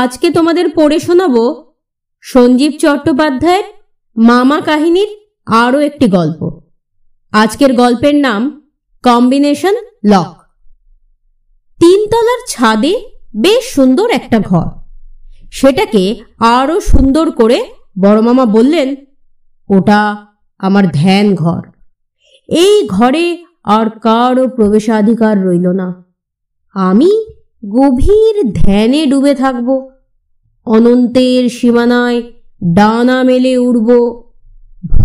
আজকে তোমাদের পড়ে শোনাব সঞ্জীব চট্টোপাধ্যায়ের মামা কাহিনীর আরও একটি গল্প। আজকের গল্পের নাম কম্বিনেশন লক। তিনতলার ছাদে বেশ সুন্দর একটা ঘর। সেটাকে আরও সুন্দর করে বড় মামা বললেন, ওটা আমার ধ্যান ঘর। এই ঘরে আর কারও প্রবেশাধিকার রইল না। আমি গভীর ধ্যানে ডুবে থাকব। অনন্তের সীমানায় ডানা মেলে উড়ব।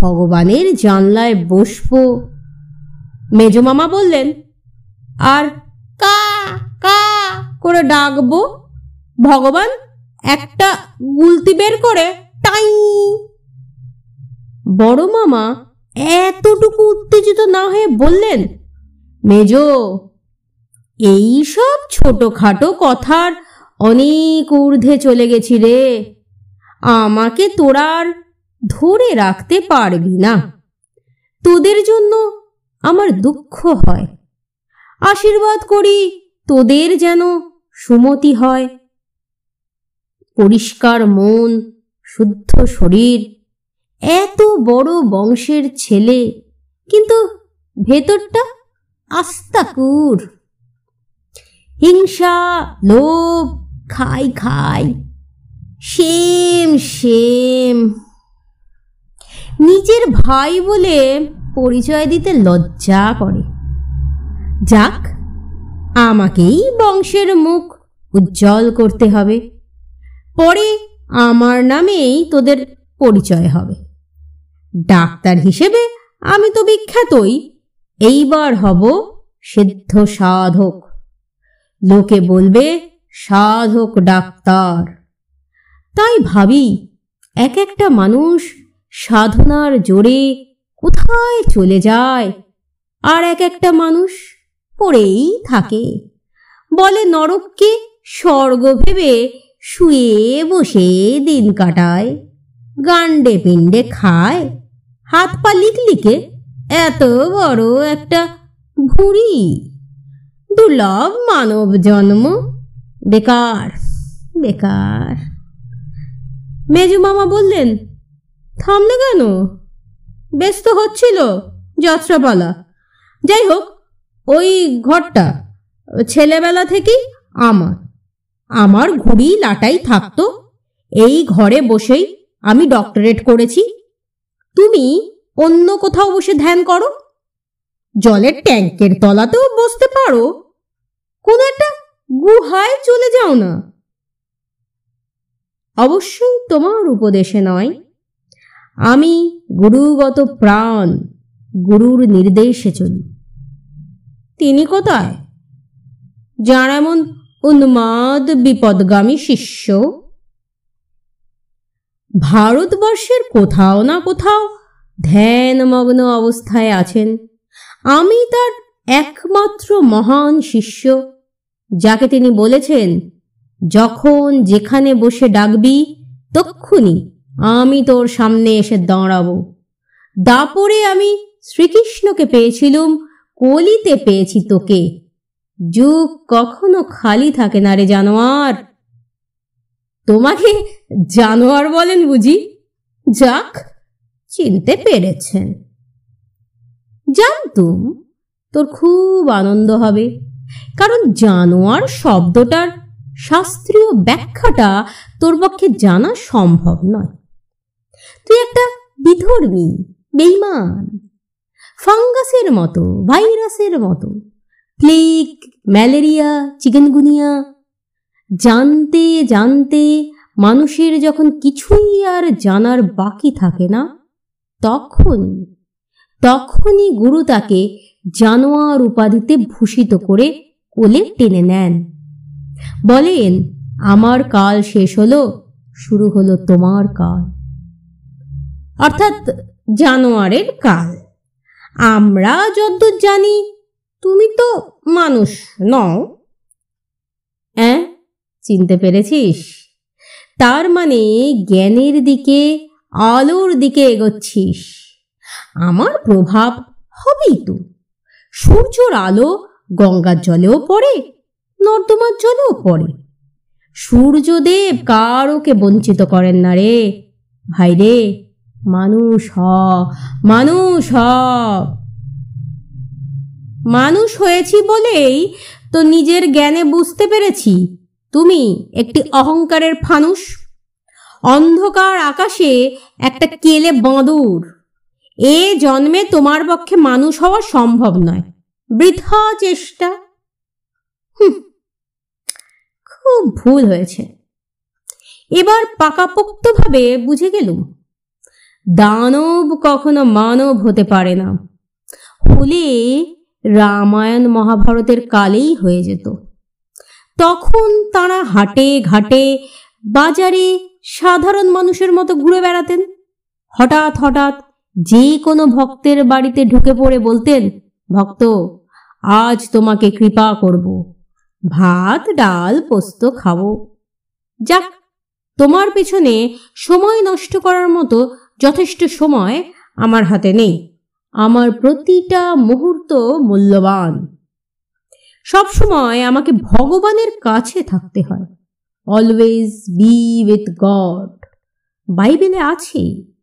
ভগবানের জানলায় বসব। মেজমামা বললেন, আর কা কা করে ডাকবো। ভগবান একটা গুলতি বের করে টাই। বড় মামা এতটুকু উত্তেজিত না হয়ে বললেন, মেজ এই সব ছোটখাটো কথার অনেক ঊর্ধ্বে চলে গেছি রে। আমাকে তোরার ধরে রাখতে পারবি না। তোদের জন্য আমার দুঃখ হয়। আশীর্বাদ করি তোদের যেন সুমতি হয়। পরিষ্কার মন, শুদ্ধ শরীর, এত বড় বংশের ছেলে, কিন্তু ভেতরটা আস্তাকুর। হিংসা, লোভ, খাই খাই, সেম সেম। নিজের ভাই বলে পরিচয় দিতে লজ্জা করে। যাক, আমাকেই বংশের মুখ উজ্জ্বল করতে হবে। পরে আমার নামেই তোদের পরিচয় হবে। ডাক্তার হিসেবে আমি তো বিখ্যাতই। এইবার হব সিদ্ধ সাধক লোকে বলবে, সাধক ডাক্তার। তাই ভাবি এক একটা মানুষ সাধনার জোরে কোথায় চলে যায়? আর এক একটা মানুষ পড়েই থাকে। বলে নরককে স্বর্গ ভেবে শুয়ে বসে দিন কাটায়। গান্ডে পিণ্ডে খায়। হাত পা লিকলিকে এত বড় একটা ভুঁড়ি। দুর্লভ মানব জন্ম। বেকার বেকার। মেজু মামা বললেন, থামলে কেন? ব্যস্ত হচ্ছিল যাত্রাপালা। যাই হোক, ওই ঘরটা ছেলেবেলা থেকেই আমার। আমার ঘুড়ি লাটাই থাকতো, এই ঘরে বসেই আমি ডক্টরেট করেছি। তুমি অন্য কোথাও বসে ধ্যান করো। জলের ট্যাঙ্কের তলাতেও বসতে পারো। কোনো একটা গুহায় চলে যাও না। অবশ্যই তোমার উপদেশে নয়। আমি গুরুগত প্রাণ, গুরুর নির্দেশে চলি। তিনি কোথায়? যার এমন উন্মাদ, বিপদগামী শিষ্য। ভারতবর্ষের কোথাও না কোথাও ধ্যানমগ্ন অবস্থায় আছেন। আমি তার একমাত্র মহান শিষ্য। যাকে তিনি বলেছেন, যখন যেখানে বসে ডাকবি, তক্ষুনি আমি তোর সামনে এসে দাঁড়াবো। দাপরে আমি শ্রীকৃষ্ণকে পেয়েছিলুম, কলিতে পেয়েছি তোকে। যুগ কখনো খালি থাকে না রে জানোয়ার। তোমাকে জানোয়ার বলেন বুঝি? যাক, চিনতে পেরেছেন। জানতুম তোর খুব আনন্দ হবে। কারণ জানোয়ার শব্দটার শাস্ত্রীয় ব্যাখ্যাটা তোর পক্ষে জানা সম্ভব নয়। তুই একটা বিধর্মী বেইমান ফাঙ্গাসের মতো, ভাইরাসের মতো, প্লেগ, ম্যালেরিয়া, চিকেনগুনিয়া, জানতে জানতে মানুষের যখন কিছুই আর জানার বাকি থাকে না, তখন তখনই গুরু তাকে জানোয়ার উপাধিতে ভূষিত করে কোলে টেনে নেন। বলেন, আমার কাল শেষ হলো, শুরু হলো তোমার কাল। অর্থাৎ জানোয়ারের কাল। আমরা যদ্দূর জানি, তুমি তো মানুষ নও। হ্যাঁ চিনতে পেরেছিস? তার মানে জ্ঞানের দিকে, আলোর দিকে এগোচ্ছিস। আমার প্রভাব হবেই তো। সূর্যর আলো গঙ্গার জলেও পড়ে, নর্দমার জলেও পড়ে। সূর্যদেব কারোকে বঞ্চিত করেন না রে। ভাই রে, মানুষ হ মানুষ হ। মানুষ হয়েছি বলেই তো নিজের জ্ঞানে বুঝতে পেরেছি। তুমি একটি অহংকারের ফানুষ। অন্ধকার আকাশে একটা কেলে বাঁদুর। এ জন্মে তোমার পক্ষে মানুষ হওয়া সম্ভব নয়। বৃথা চেষ্টা। খুব ভুল হয়েছে। এবার পাকাপোক্তভাবে বুঝে গেলুম। দানব কখনো মানব হতে পারে না। হলে রামায়ণ মহাভারতের কালেই হয়ে যেত। তখন তারা হাটে ঘাটে বাজারে সাধারণ মানুষের মতো ঘুরে বেড়াতেন। হঠাৎ হঠাৎ যে কোনো ভক্তের বাড়িতে ঢুকে পড়ে বলতেন, ভক্ত, আজ তোমাকে কৃপা করব। ভাত, ডাল, পোস্ত খাব। যাক, তোমার পেছনে সময় নষ্ট করার মতো যথেষ্ট সময় আমার হাতে নেই। আমার প্রতিটা মুহূর্ত মূল্যবান। সব সময় আমাকে ভগবানের কাছে থাকতে হয়। অলওয়েজ বি উইথ গড বাইবেলে আছে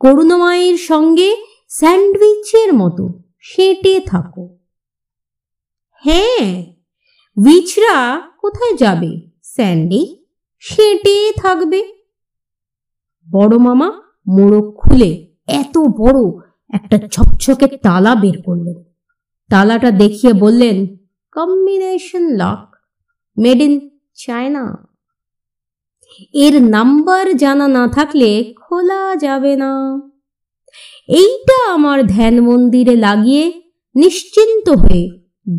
করুণাময়ের সঙ্গে স্যান্ডউইচের মতো সেটে থাকো। হ্যাঁ উইচরা কোথায় যাবে? স্যান্ডি, সেটে থাকবে। বড় মামা মোড়ক খুলে এত বড় একটা ছকছকে তালা বের করলেন। তালাটা দেখিয়ে বললেন, combination lock, made in China. এর নাম্বার জানা না থাকলে খোলা যাবে না। এইটা আমার ধ্যান মন্দিরে লাগিয়ে নিশ্চিন্ত হয়ে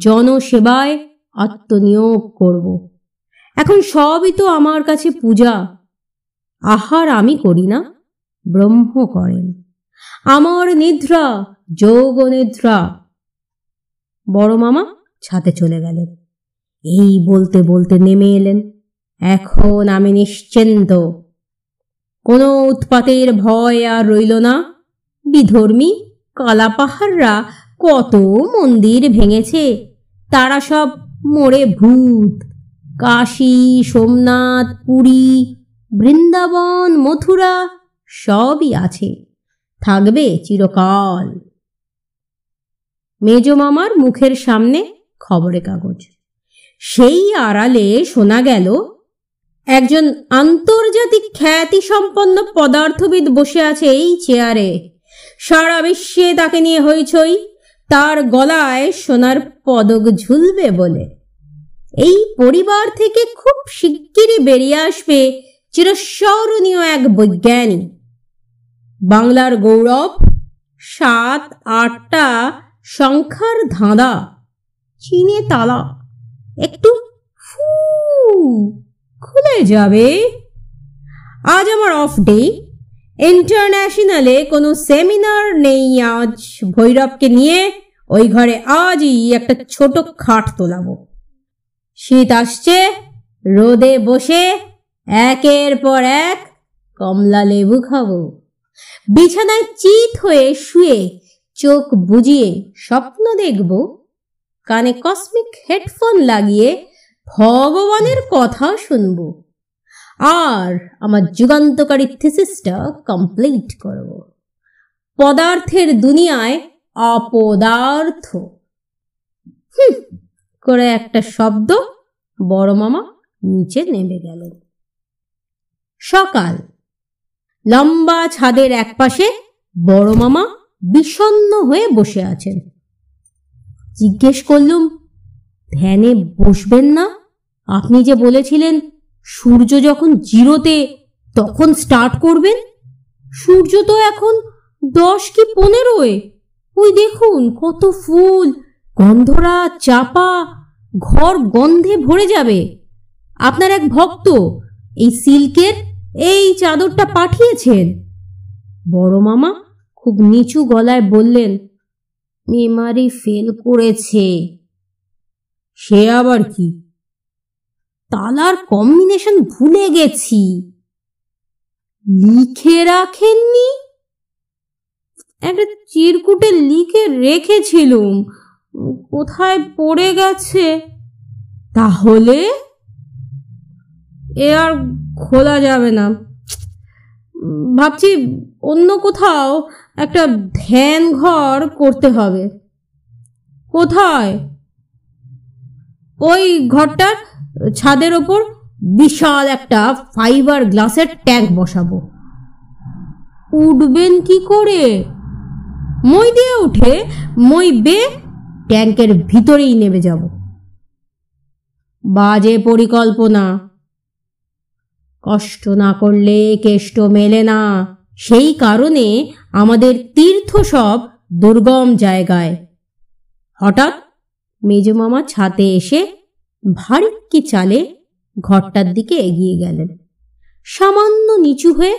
জনসেবায় আত্মনিয়োগ করব। এখন সবই তো আমার কাছে পূজা। আহার আমি করি না, ব্রহ্ম করেন। আমার নিদ্রা, যোগ নিদ্রা। বড় মামা ছাতে চলে গেলেন। এই বলতে বলতে নেমে এলেন। এখন আমি নিশ্চিন্ত। কোনো উৎপাতের ভয় আর রইল না। বিধর্মী, কালাপাহাড়রা কত মন্দির ভেঙেছে, তারা সব মোড়ে ভূত। কাশী, সোমনাথ, পুরী, বৃন্দাবন, মথুরা সবই আছে। থাকবে চিরকাল। মেজ মামার মুখের সামনে খবরে কাগজ। সেই আড়ালে শোনা গেল একজন আন্তর্জাতিক খ্যাতি সম্পন্ন পদার্থবিদ বসে আছে এই চেয়ারে। সারা বিশ্বে তাকে নিয়ে হইচই, তার গলায় সোনার পদক ঝুলবে বলে। এই পরিবার থেকে খুব শিগগিরই বেরিয়ে আসবে চিরস্মরণীয় এক বৈজ্ঞানিক। বাংলার গৌরব, সাত, আটটা সংখ্যার ধাঁধা, চিনে তালা, একটু ফু। খুলে যাবে। আজ আমার অফ ডে ইন্টারন্যাশনালে কোনো সেমিনার নেই আজ। ভৈরবকে নিয়ে ওই ঘরে আজই একটা ছোট খাট তোলাবো। শীত আসছে, রোদে বসে একের পর এক কমলা লেবু খাব। বিছানায় চিত হয়ে শুয়ে চোখ বুজিয়ে স্বপ্ন দেখব। কানে কসমিক হেডফোন লাগিয়ে ভগবানের কথা শুনব। আর আমার যুগান্তকারী থিসিসটা কমপ্লিট করব। পদার্থের দুনিয়ায় অপদার্থ। করে একটা শব্দ বড় মামা নিচে নেমে গেলেন। সকাল। লম্বা ছাদের একপাশে বড় মামা বিষণ্ণ হয়ে বসে আছেন। জিজ্ঞেস করলুম, ধ্যানে বসবেন না? আপনি যে বলেছিলেন, সূর্য যখন জিরোতে, তখন স্টার্ট করবেন? সূর্য তো এখন দশ কি পনেরোয়। ওই দেখুন, কত ফুল, গন্ধরা, চাপা, ঘর গন্ধে ভরে যাবে। আপনার এক ভক্ত এই সিল্কের এই চাদরটা পাঠিয়েছেন। বড় মামা খুব নিচু গলায় বললেন, মেমারি ফেল করেছে। সে আবার কি? তালার কম্বিনেশন ভুলে গেছি। লিখে রাখেননি? একটা চিরকুটে লিখে রেখেছিলুম। কোথায় পড়ে গেছে? তাহলে? এ আর খোলা যাবে না। ভাবছি অন্য কোথাও একটা ধ্যান ঘর করতে হবে। কোথায়? ওই ঘরটার ছাদের ওপর বিশাল একটা ফাইবার গ্লাসের ট্যাঙ্ক বসাবো। উঠবেন কি করে? মই দিয়ে উঠে মই বে ট্যাঙ্কের ভিতরেই নেমে যাব। বাজে পরিকল্পনা। কষ্ট না করলে কেষ্ট মেলে না। সেই কারণে আমাদের তীর্থ সব দুর্গম জায়গায়। হঠাৎ মেজমামা ছাতে এসে ভারিক্কি চালে? ঘরটার দিকে এগিয়ে গেলেন। সামান্য নিচু হয়ে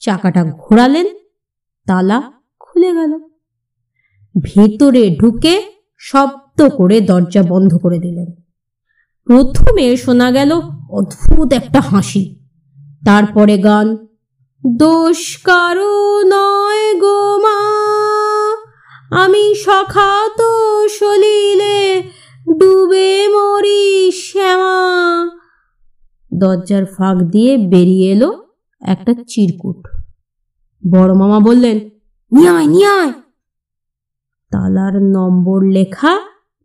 চাকাটা ঘোরালেন। তালা খুলে গেল। ভেতরে ঢুকে শব্দ করে দরজা বন্ধ করে দিলেন। প্রথমে শোনা গেল অদ্ভুত একটা হাসি। তারপরে গান, দোষ কারও নয় গো মা, আমি সখাত সলিলে ডুবে মরি শ্যামা। দরজার ফাঁক দিয়ে বেরিয়ে এলো একটা চিরকুট। বড় মামা বললেন, নিয়ে আয় নিয়ে আয়। তালার নম্বর লেখা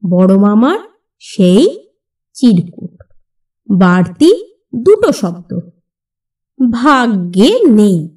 বড় মামার সেই চিরকুট। বাড়তি দুটো শব্দ। ভাগ্যে নেই।